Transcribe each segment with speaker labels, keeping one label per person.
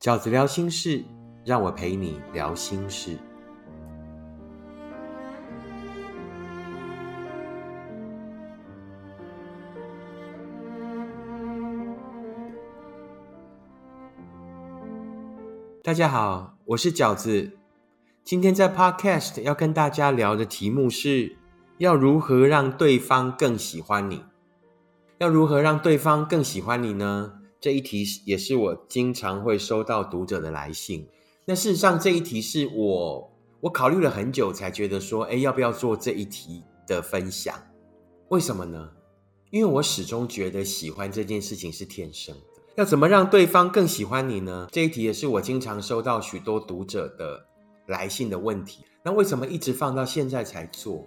Speaker 1: 饺子聊心事，让我陪你聊心事。大家好，我是饺子。今天在 Podcast 要跟大家聊的题目是：要如何让对方更喜欢你？要如何让对方更喜欢你呢？这一题也是我经常会收到读者的来信。那事实上，这一题是我我考虑了很久才觉得说，哎，要不要做这一题的分享？为什么呢？因为我始终觉得喜欢这件事情是天生的。要怎么让对方更喜欢你呢？这一题也是我经常收到许多读者的来信的问题。那为什么一直放到现在才做？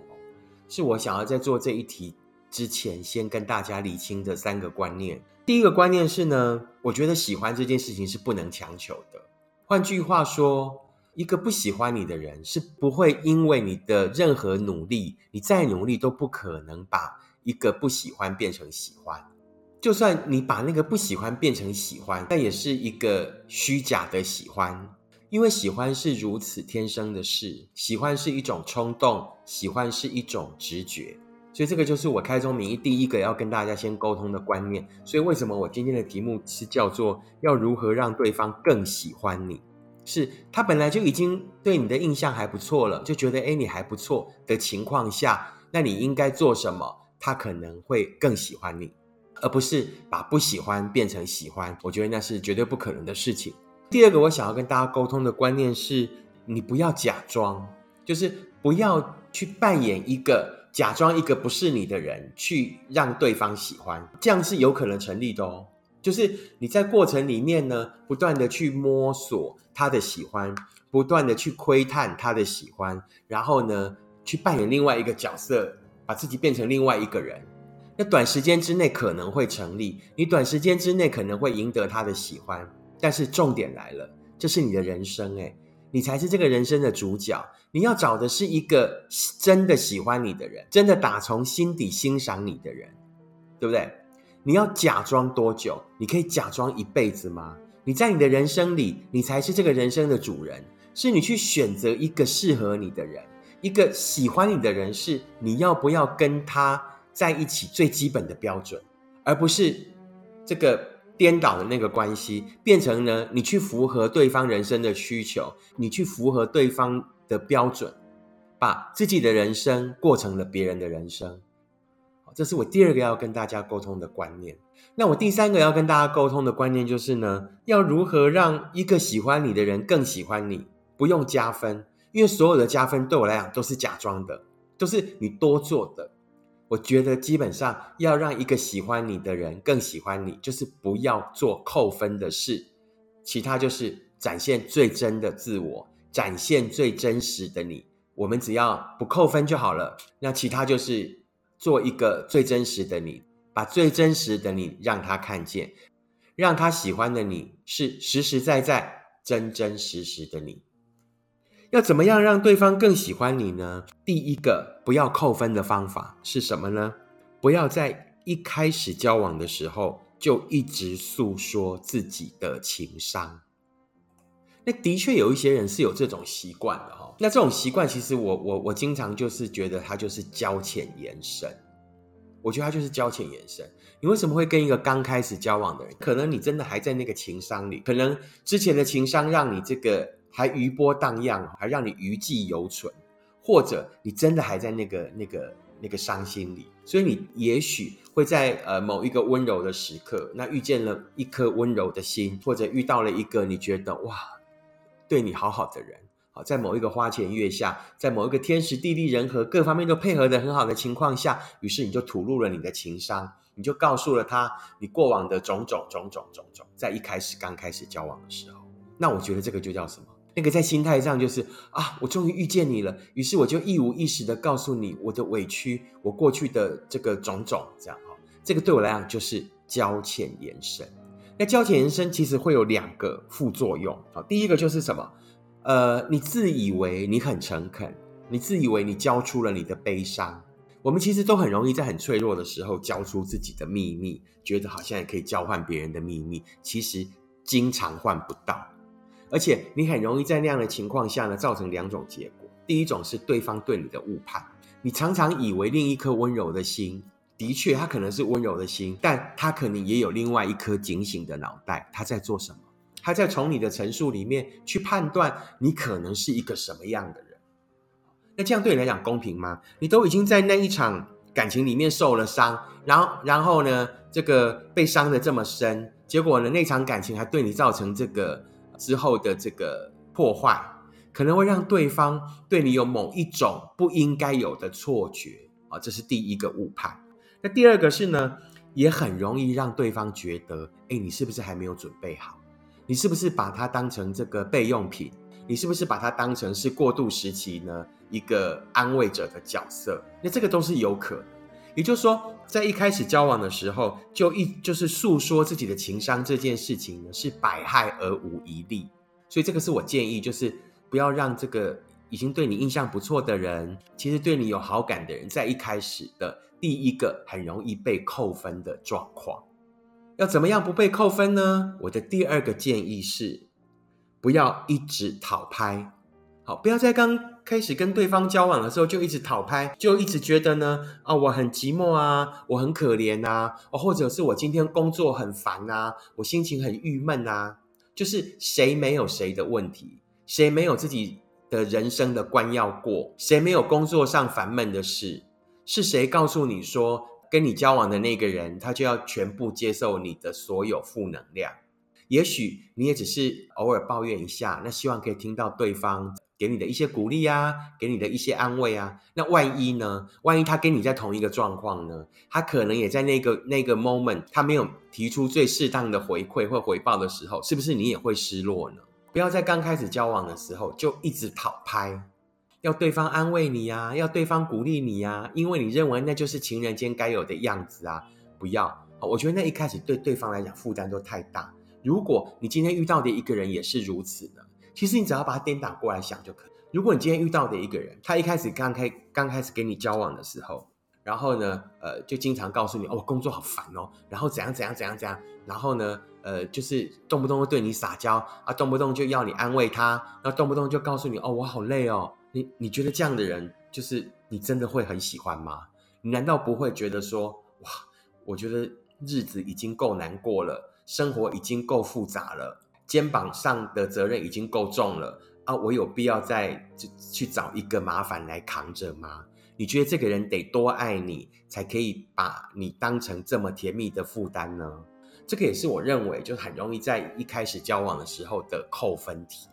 Speaker 1: 是我想要在做这一题。之前先跟大家理清这三个观念。第一个观念是呢，我觉得喜欢这件事情是不能强求的。换句话说，一个不喜欢你的人是不会因为你的任何努力，你再努力都不可能把一个不喜欢变成喜欢。就算你把那个不喜欢变成喜欢，那也是一个虚假的喜欢，因为喜欢是如此天生的事，喜欢是一种冲动，喜欢是一种直觉。所以这个就是我开宗明义第一个要跟大家先沟通的观念。所以为什么我今天的题目是叫做要如何让对方更喜欢你？是他本来就已经对你的印象还不错了，就觉得哎你还不错的情况下，那你应该做什么？他可能会更喜欢你，而不是把不喜欢变成喜欢。我觉得那是绝对不可能的事情。第二个我想要跟大家沟通的观念是，你不要假装，就是不要去扮演一个。假装一个不是你的人，去让对方喜欢，这样是有可能成立的哦。就是你在过程里面呢，不断的去摸索他的喜欢，不断的去窥探他的喜欢，然后呢，去扮演另外一个角色，把自己变成另外一个人。那短时间之内可能会成立，你短时间之内可能会赢得他的喜欢，但是重点来了，这是你的人生诶你才是这个人生的主角。你要找的是一个真的喜欢你的人，真的打从心底欣赏你的人，对不对？你要假装多久？你可以假装一辈子吗？你在你的人生里，你才是这个人生的主人。是你去选择一个适合你的人，一个喜欢你的人，是你要不要跟他在一起最基本的标准，而不是这个。颠倒的那个关系，变成呢，你去符合对方人生的需求，你去符合对方的标准，把自己的人生过成了别人的人生。这是我第二个要跟大家沟通的观念。那我第三个要跟大家沟通的观念就是呢，要如何让一个喜欢你的人更喜欢你？不用加分，因为所有的加分对我来讲都是假装的，都是你多做的。我觉得基本上要让一个喜欢你的人更喜欢你，就是不要做扣分的事，其他就是展现最真的自我，展现最真实的你。我们只要不扣分就好了。那其他就是做一个最真实的你，把最真实的你让他看见，让他喜欢的你是实实在在、真真实实的你。要怎么样让对方更喜欢你呢？第一个不要扣分的方法是什么呢？不要在一开始交往的时候就一直诉说自己的情商。那的确有一些人是有这种习惯的哈。那这种习惯其实我我我经常就是觉得他就是交浅言深。我觉得他就是交浅言深。你为什么会跟一个刚开始交往的人？可能你真的还在那个情商里，可能之前的情商让你这个。还余波荡漾，还让你余悸犹存，或者你真的还在那个、那个、那个伤心里，所以你也许会在呃某一个温柔的时刻，那遇见了一颗温柔的心，或者遇到了一个你觉得哇，对你好好的人，好在某一个花前月下，在某一个天时地利人和各方面都配合的很好的情况下，于是你就吐露了你的情商，你就告诉了他你过往的种种种种种种，在一开始刚开始交往的时候，那我觉得这个就叫什么？那个在心态上就是啊，我终于遇见你了，于是我就一五一十的告诉你我的委屈，我过去的这个种种，这样哈，这个对我来讲就是交浅言深。那交浅言深其实会有两个副作用，好，第一个就是什么？呃，你自以为你很诚恳，你自以为你交出了你的悲伤。我们其实都很容易在很脆弱的时候交出自己的秘密，觉得好像也可以交换别人的秘密，其实经常换不到。而且你很容易在那样的情况下呢，造成两种结果。第一种是对方对你的误判，你常常以为另一颗温柔的心，的确他可能是温柔的心，但他可能也有另外一颗警醒的脑袋，他在做什么？他在从你的陈述里面去判断你可能是一个什么样的人。那这样对你来讲公平吗？你都已经在那一场感情里面受了伤，然后然后呢，这个被伤的这么深，结果呢，那场感情还对你造成这个之后的这个破坏。可能会让对方对你有某一种不应该有的错觉啊，这是第一个误判。那第二个是呢，也很容易让对方觉得，哎，你是不是还没有准备好？你是不是把它当成这个备用品？你是不是把它当成是过渡时期呢一个安慰者的角色？那这个都是有可能。也就是说，在一开始交往的时候，就一就是诉说自己的情商这件事情呢，是百害而无一利。所以这个是我建议，就是。不要让这个已经对你印象不错的人，其实对你有好感的人，在一开始的第一个很容易被扣分的状况，要怎么样不被扣分呢？我的第二个建议是，不要一直讨拍。好，不要在刚开始跟对方交往的时候就一直讨拍，就一直觉得呢，啊，我很寂寞啊，我很可怜啊，或者是我今天工作很烦啊，我心情很郁闷啊，就是谁没有谁的问题。谁没有自己的人生的关要过？谁没有工作上烦闷的事？是谁告诉你说，跟你交往的那个人，他就要全部接受你的所有负能量？也许你也只是偶尔抱怨一下，那希望可以听到对方给你的一些鼓励啊，给你的一些安慰啊。那万一呢？万一他跟你在同一个状况呢？他可能也在那个那个 moment，他没有提出最适当的回馈或回报的时候，是不是你也会失落呢？不要在刚开始交往的时候就一直讨拍，要对方安慰你呀，要对方鼓励你呀，因为你认为那就是情人间该有的样子啊。不要，我觉得那一开始对对方来讲负担都太大。如果你今天遇到的一个人也是如此的，其实你只要把它颠倒过来想就可以。如果你今天遇到的一个人，他一开始刚开刚开始跟你交往的时候，然后呢，呃，就经常告诉你哦，工作好烦哦，然后怎样怎样怎样怎样，然后呢。呃，就是动不动就对你撒娇啊，动不动就要你安慰他，然后动不动就告诉你哦，我好累哦。你你觉得这样的人，就是你真的会很喜欢吗？你难道不会觉得说，哇，我觉得日子已经够难过了，生活已经够复杂了，肩膀上的责任已经够重了啊，我有必要再去找一个麻烦来扛着吗？你觉得这个人得多爱你，才可以把你当成这么甜蜜的负担呢？这个也是我认为就很容易在一开始交往的时候的扣分题，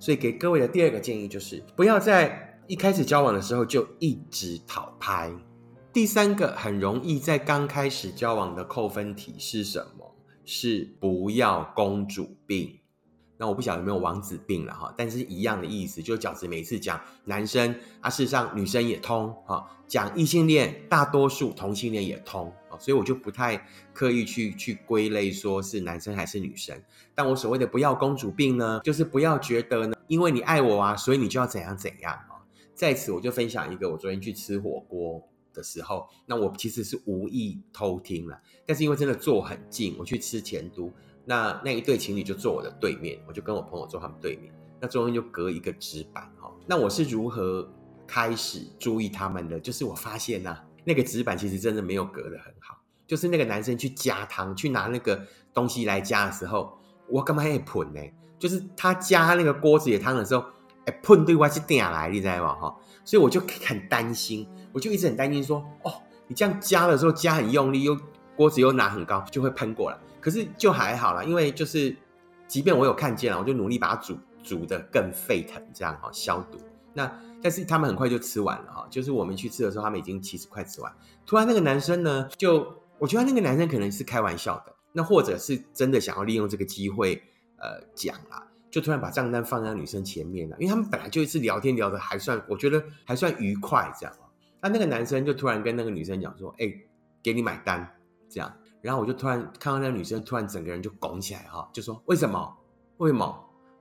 Speaker 1: 所以给各位的第二个建议就是不要在一开始交往的时候就一直讨拍。第三个很容易在刚开始交往的扣分题是什么？是不要公主病。那我不晓得有没有王子病了哈，但是一样的意思，就是饺子每次讲男生啊，事实上女生也通哈，讲异性恋，大多数同性恋也通啊，所以我就不太刻意去去归类说是男生还是女生。但我所谓的不要公主病呢，就是不要觉得呢，因为你爱我啊，所以你就要怎样怎样啊。在此我就分享一个，我昨天去吃火锅的时候，那我其实是无意偷听了，但是因为真的坐很近，我去吃前都。那那一对情侣就坐我的对面，我就跟我朋友坐他们对面。那中间就隔一个纸板哈。那我是如何开始注意他们的？就是我发现呐，那个纸板其实真的没有隔得很好。就是那个男生去加汤，去拿那个东西来加的时候，我干嘛会喷呢？就是他加那个锅子里汤的时候，哎，喷对外是点来，你知道吗？哈，所以我就很担心，我就一直很担心说，哦，你这样加的时候加很用力，又锅子又拿很高，就会喷过来。可是就还好啦，因为就是，即便我有看见了，我就努力把它煮煮的更沸腾，这样哈消毒。那但是他们很快就吃完了哈，就是我们去吃的时候，他们已经其实快吃完。突然那个男生呢，就我觉得那个男生可能是开玩笑的，那或者是真的想要利用这个机会呃讲啦，就突然把账单放在女生前面了，因为他们本来就一次聊天聊的还算，我觉得还算愉快这样那那个男生就突然跟那个女生讲说：“哎，给你买单。”这样。然后我就突然看到那个女生，突然整个人就拱起来哈，就说为什么？为什么？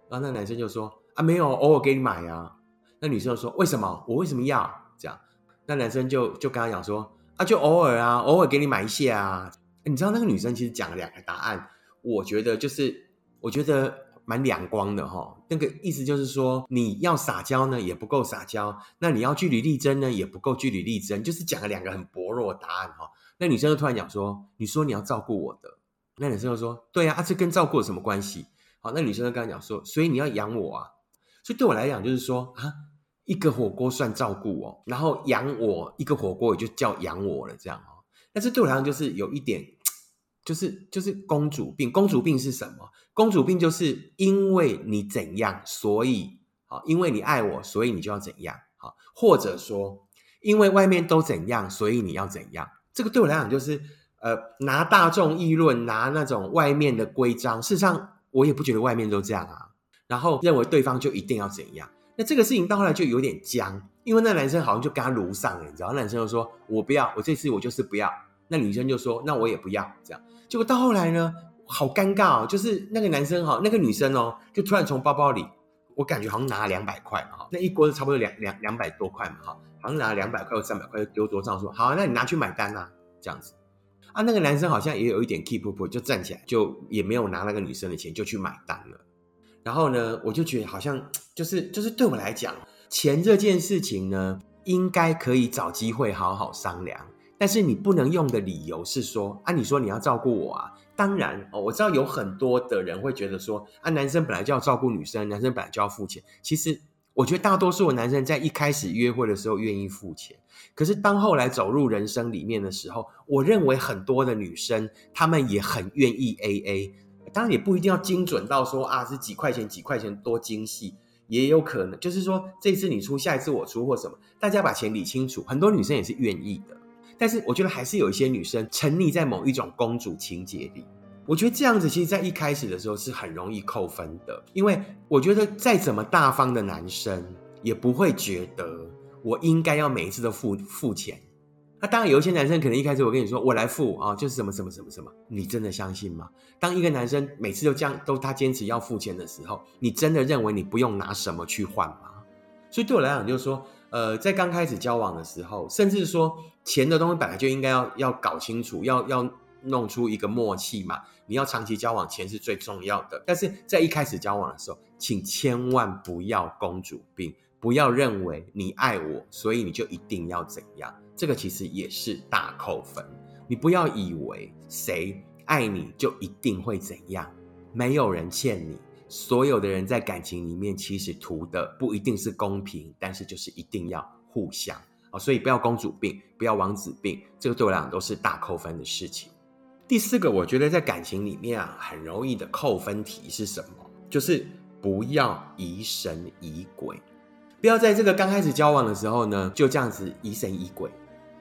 Speaker 1: 然后那男生就说啊，没有，偶尔给你买呀。那女生就说为什么？我为什么要这样？那男生就就跟他讲说啊，就偶尔啊，偶尔给你买一些啊。你知道那个女生其实讲了两个答案，我觉得就是我觉得蛮两光的哈。那个意思就是说，你要撒娇呢也不够撒娇，那你要据理力争呢也不够据理力争，就是讲了两个很薄弱的答案哈。那女生就突然讲说：“你说你要照顾我的。”那男生就说：“对呀，啊，这跟照顾有什么关系？”好，那女生就跟他讲说：“所以你要养我啊。”所以对我来讲，就是说啊，一个火锅算照顾哦，然后养我一个火锅也就叫养我了，这样哦。但是对我来讲，就是有一点，就是就是公主病。公主病是什么？公主病就是因为你怎样，所以好，因为你爱我，所以你就要怎样好，或者说因为外面都怎样，所以你要怎样。这个对我来讲，就是呃，拿大众议论，拿那种外面的规章。事实上，我也不觉得外面都这样啊。然后认为对方就一定要怎样，那这个事情到后来就有点僵，因为那男生好像就跟他撸上了，你知道？男生就说：“我不要，我这次我就是不要。”那女生就说：“那我也不要。”这样，结果到后来呢，好尴尬哦，就是那个男生哈，那个女生哦，就突然从包包里，我感觉好像拿了两百块嘛哈，那一锅是差不多两两两百多块嘛哈，好像拿了两百块或三百块就丢桌上说：“好，那你拿去买单啊。”这样子啊，那个男生好像也有一点 keep up，就站起来，就也没有拿那个女生的钱，就去买单了。然后呢，我就觉得好像就是就是对我来讲，钱这件事情呢，应该可以找机会好好商量。但是你不能用的理由是说啊，你说你要照顾我啊。当然哦，我知道有很多的人会觉得说啊，男生本来就要照顾女生，男生本来就要付钱。其实我觉得大多数的男生在一开始约会的时候愿意付钱，可是当后来走入人生里面的时候，我认为很多的女生她们也很愿意 A A。当然也不一定要精准到说啊是几块钱几块钱多精细，也有可能就是说这次你出，下一次我出或什么，大家把钱理清楚。很多女生也是愿意的，但是我觉得还是有一些女生沉溺在某一种公主情节里。我觉得这样子其实，在一开始的时候是很容易扣分的，因为我觉得再怎么大方的男生也不会觉得我应该要每一次都付付钱。那当然，有一些男生可能一开始我跟你说我来付啊，就是什么什么什么什么，你真的相信吗？当一个男生每次都这样都他坚持要付钱的时候，你真的认为你不用拿什么去换吗？所以对我来讲，就是说，呃，在刚开始交往的时候，甚至说钱的东西本来就应该要要搞清楚，要要弄出一个默契嘛。你要长期交往，钱是最重要的。但是在一开始交往的时候，请千万不要公主病，不要认为你爱我，所以你就一定要怎样。这个其实也是大扣分。你不要以为谁爱你就一定会怎样，没有人欠你。所有的人在感情里面，其实图的不一定是公平，但是就是一定要互相啊。所以不要公主病，不要王子病，这个对我来讲都是大扣分的事情。第四个，我觉得在感情里面啊，很容易的扣分题是什么？就是不要疑神疑鬼，不要在这个刚开始交往的时候呢，就这样子疑神疑鬼。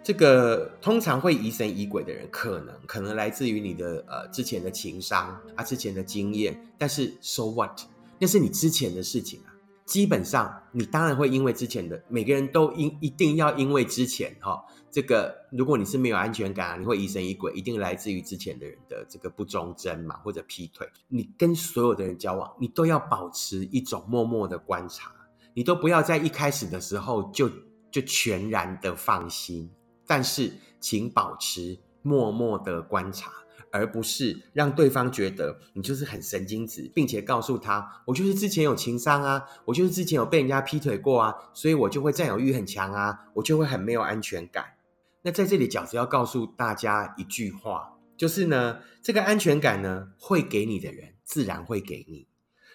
Speaker 1: 这个通常会疑神疑鬼的人，可能可能来自于你的呃之前的情商啊，之前的经验。但是 so what？那是你之前的事情啊。基本上你当然会因为之前的，每个人都因一定要因为之前哈，这个如果你是没有安全感啊，你会疑神疑鬼，一定来自于之前的人的这个不忠贞嘛，或者劈腿。你跟所有的人交往，你都要保持一种默默的观察，你都不要在一开始的时候就就全然的放心。但是，请保持默默的观察，而不是让对方觉得你就是很神经质，并且告诉他：“我就是之前有情商啊，我就是之前有被人家劈腿过啊，所以我就会占有欲很强啊，我就会很没有安全感。”那在这里，饺子要告诉大家一句话，就是呢，这个安全感呢，会给你的人自然会给你，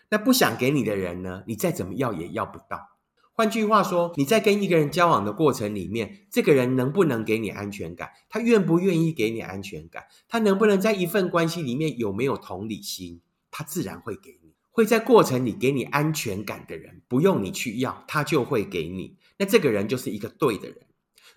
Speaker 1: 那不想给你的人呢，你再怎么要也要不到。换句话说，你在跟一个人交往的过程里面，这个人能不能给你安全感？他愿不愿意给你安全感？他能不能在一份关系里面有没有同理心？他自然会给你。会在过程里给你安全感的人，不用你去要，他就会给你。那这个人就是一个对的人。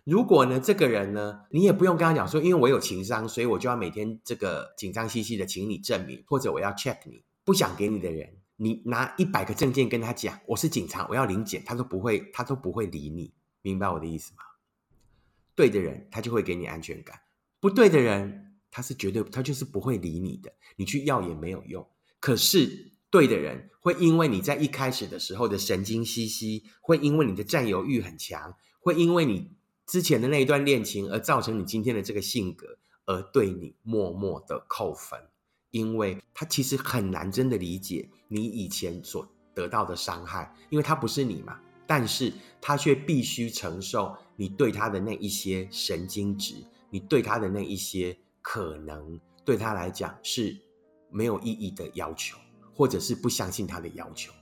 Speaker 1: 如果呢，这个人呢，你也不用跟他讲说，因为我有情商，所以我就要每天这个紧张兮兮的，请你证明，或者我要 check 你，不想给你的人。你拿一百个证件跟他讲，我是警察，我要临检，他都不会，他都不会理你，明白我的意思吗？对的人，他就会给你安全感；不对的人，他是绝对，他就是不会理你的。你去要也没有用。可是对的人，会因为你在一开始的时候的神经兮兮，会因为你的占有欲很强，会因为你之前的那一段恋情而造成你今天的这个性格，而对你默默的扣分。因为他其实很难真的理解你以前所得到的伤害，因为他不是你嘛。但是他却必须承受你对他的那一些神经质，你对他的那一些可能对他来讲是没有意义的要求，或者是不相信他的要求。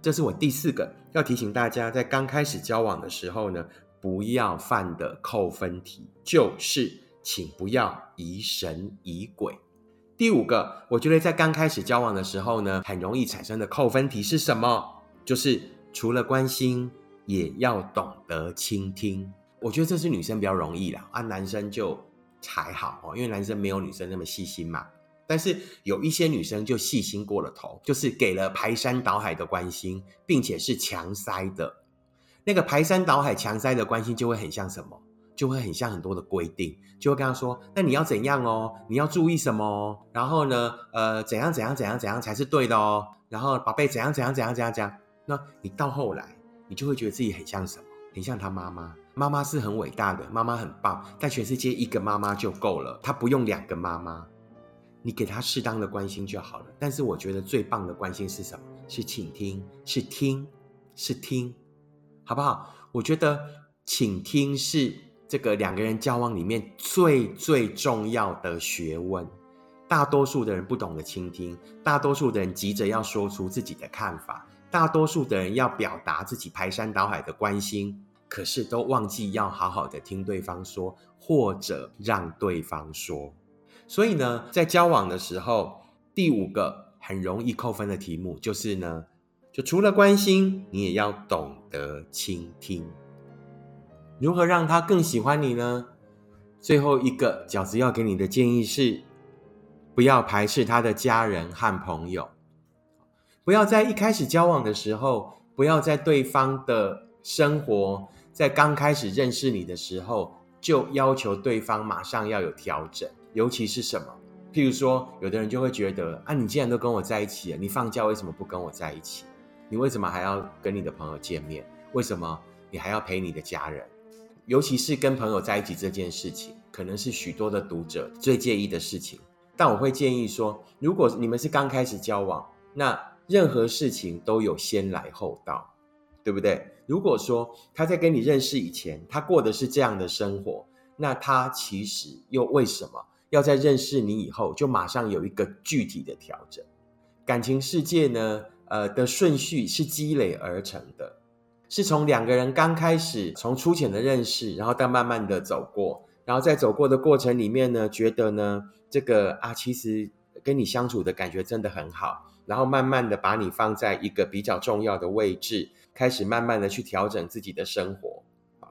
Speaker 1: 这是我第四个要提醒大家，在刚开始交往的时候呢，不要犯的扣分题，就是请不要疑神疑鬼。第五个，我觉得在刚开始交往的时候呢，很容易产生的扣分题是什么？就是除了关心，也要懂得倾听。我觉得这是女生比较容易啦，啊，男生就还好哦，因为男生没有女生那么细心嘛。但是有一些女生就细心过了头，就是给了排山倒海的关心，并且是强塞的。那个排山倒海、强塞的关心，就会很像什么？就会很像很多的规定，就会跟他说：“那你要怎样哦？你要注意什么？然后呢？呃，怎样怎样怎样怎样才是对的哦？然后宝贝怎样怎样怎样怎样怎样？那你到后来，你就会觉得自己很像什么？很像他妈妈。妈妈是很伟大的，妈妈很棒，但全世界一个妈妈就够了，她不用两个妈妈。”你给他适当的关心就好了。但是我觉得最棒的关心是什么？是倾听，是听，是听，好不好？我觉得倾听是这个两个人交往里面最最重要的学问。大多数的人不懂得倾听，大多数的人急着要说出自己的看法，大多数的人要表达自己排山倒海的关心，可是都忘记要好好的听对方说，或者让对方说。所以呢，在交往的时候，第五个很容易扣分的题目就是呢，就除了关心，你也要懂得倾听。如何让他更喜欢你呢？最后一个饺子要给你的建议是，不要排斥他的家人和朋友，不要在一开始交往的时候，不要在对方的生活在刚开始认识你的时候，就要求对方马上要有调整。尤其是什么？譬如说，有的人就会觉得啊，你既然都跟我在一起了，你放假为什么不跟我在一起？你为什么还要跟你的朋友见面？为什么你还要陪你的家人？尤其是跟朋友在一起这件事情，可能是许多的读者最介意的事情。但我会建议说，如果你们是刚开始交往，那任何事情都有先来后到，对不对？如果说他在跟你认识以前，他过的是这样的生活，那他其实又为什么？要在认识你以后，就马上有一个具体的调整。感情世界呢，呃的顺序是积累而成的，是从两个人刚开始，从粗浅的认识，然后到慢慢的走过，然后在走过的过程里面呢，觉得呢，这个啊，其实跟你相处的感觉真的很好，然后慢慢的把你放在一个比较重要的位置，开始慢慢的去调整自己的生活，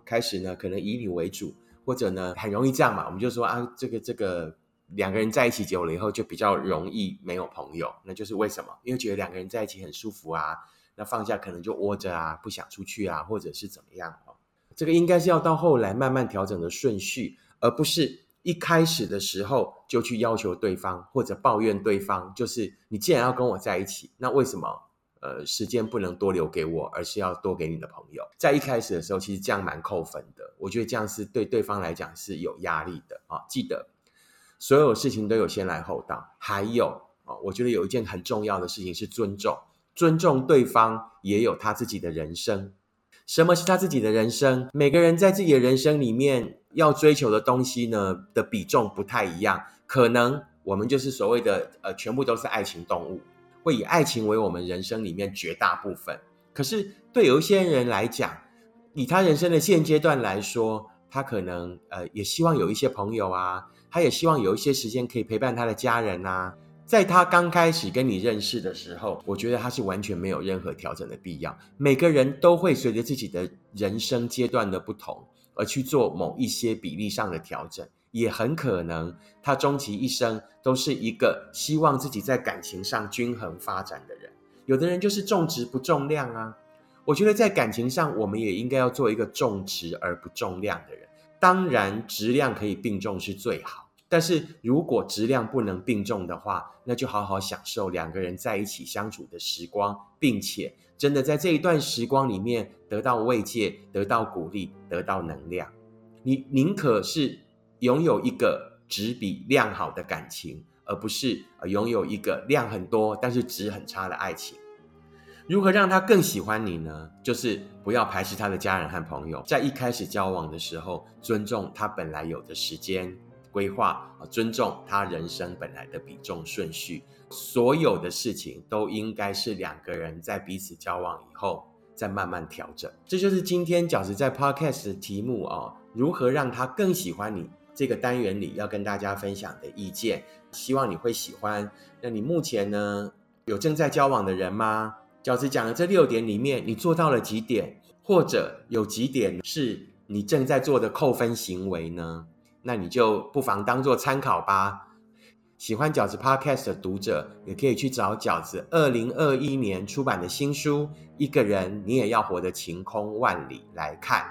Speaker 1: 开始呢，可能以你为主。或者呢，很容易这样嘛，我们就说啊，这个这个两个人在一起久了以后，就比较容易没有朋友，那就是为什么？因为觉得两个人在一起很舒服啊，那放假可能就窝着啊，不想出去啊，或者是怎么样哦？这个应该是要到后来慢慢调整的顺序，而不是一开始的时候就去要求对方或者抱怨对方，就是你既然要跟我在一起，那为什么？呃，时间不能多留给我，而是要多给你的朋友。在一开始的时候，其实这样蛮扣分的。我觉得这样是对对方来讲是有压力的啊。记得所有事情都有先来后到，还有啊，我觉得有一件很重要的事情是尊重，尊重对方也有他自己的人生。什么是他自己的人生？每个人在自己的人生里面要追求的东西呢的比重不太一样。可能我们就是所谓的呃，全部都是爱情动物。会以爱情为我们人生里面绝大部分，可是对有一些人来讲，以他人生的现阶段来说，他可能呃也希望有一些朋友啊，他也希望有一些时间可以陪伴他的家人啊。在他刚开始跟你认识的时候，我觉得他是完全没有任何调整的必要。每个人都会随着自己的人生阶段的不同，而去做某一些比例上的调整。也很可能，他终其一生都是一个希望自己在感情上均衡发展的人。有的人就是重质不重量啊。我觉得在感情上，我们也应该要做一个重质而不重量的人。当然，质量可以并重是最好，但是如果质量不能并重的话，那就好好享受两个人在一起相处的时光，并且真的在这一段时光里面得到慰藉、得到鼓励、得到能量。你宁可是。拥有一个质比量好的感情，而不是拥有一个量很多但是值很差的爱情。如何让他更喜欢你呢？就是不要排斥他的家人和朋友，在一开始交往的时候，尊重他本来有的时间规划啊，尊重他人生本来的比重顺序。所有的事情都应该是两个人在彼此交往以后再慢慢调整。这就是今天饺子在 Podcast 的题目哦，如何让他更喜欢你？这个单元里要跟大家分享的意见，希望你会喜欢。那你目前呢有正在交往的人吗？饺子讲的这六点里面，你做到了几点？或者有几点是你正在做的扣分行为呢？那你就不妨当做参考吧。喜欢饺子 Podcast 的读者，也可以去找饺子二零二一年出版的新书《一个人你也要活得晴空万里》来看。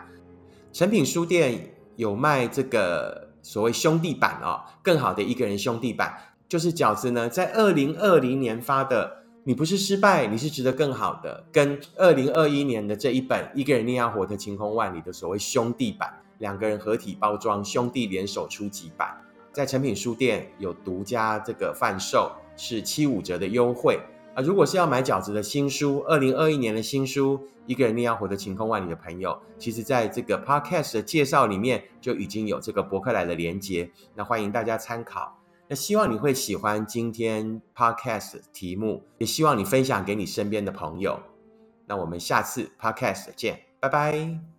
Speaker 1: 成品书店有卖这个所谓兄弟版哦，更好的一个人兄弟版，就是饺子呢在二零二零年发的。你不是失败，你是值得更好的。跟二零二一年的这一本《一个人你要活得晴空万里》的所谓兄弟版，两个人合体包装，兄弟联手初级版，在成品书店有独家这个贩售，是七五折的优惠啊！如果是要买饺子的新书，二零二一年的新书《一个人一定要活得晴空万里》的朋友，其实在这个 podcast 的介绍里面就已经有这个博客来的连接，那欢迎大家参考。那希望你会喜欢今天 podcast 题目，也希望你分享给你身边的朋友。那我们下次 podcast 见，拜拜。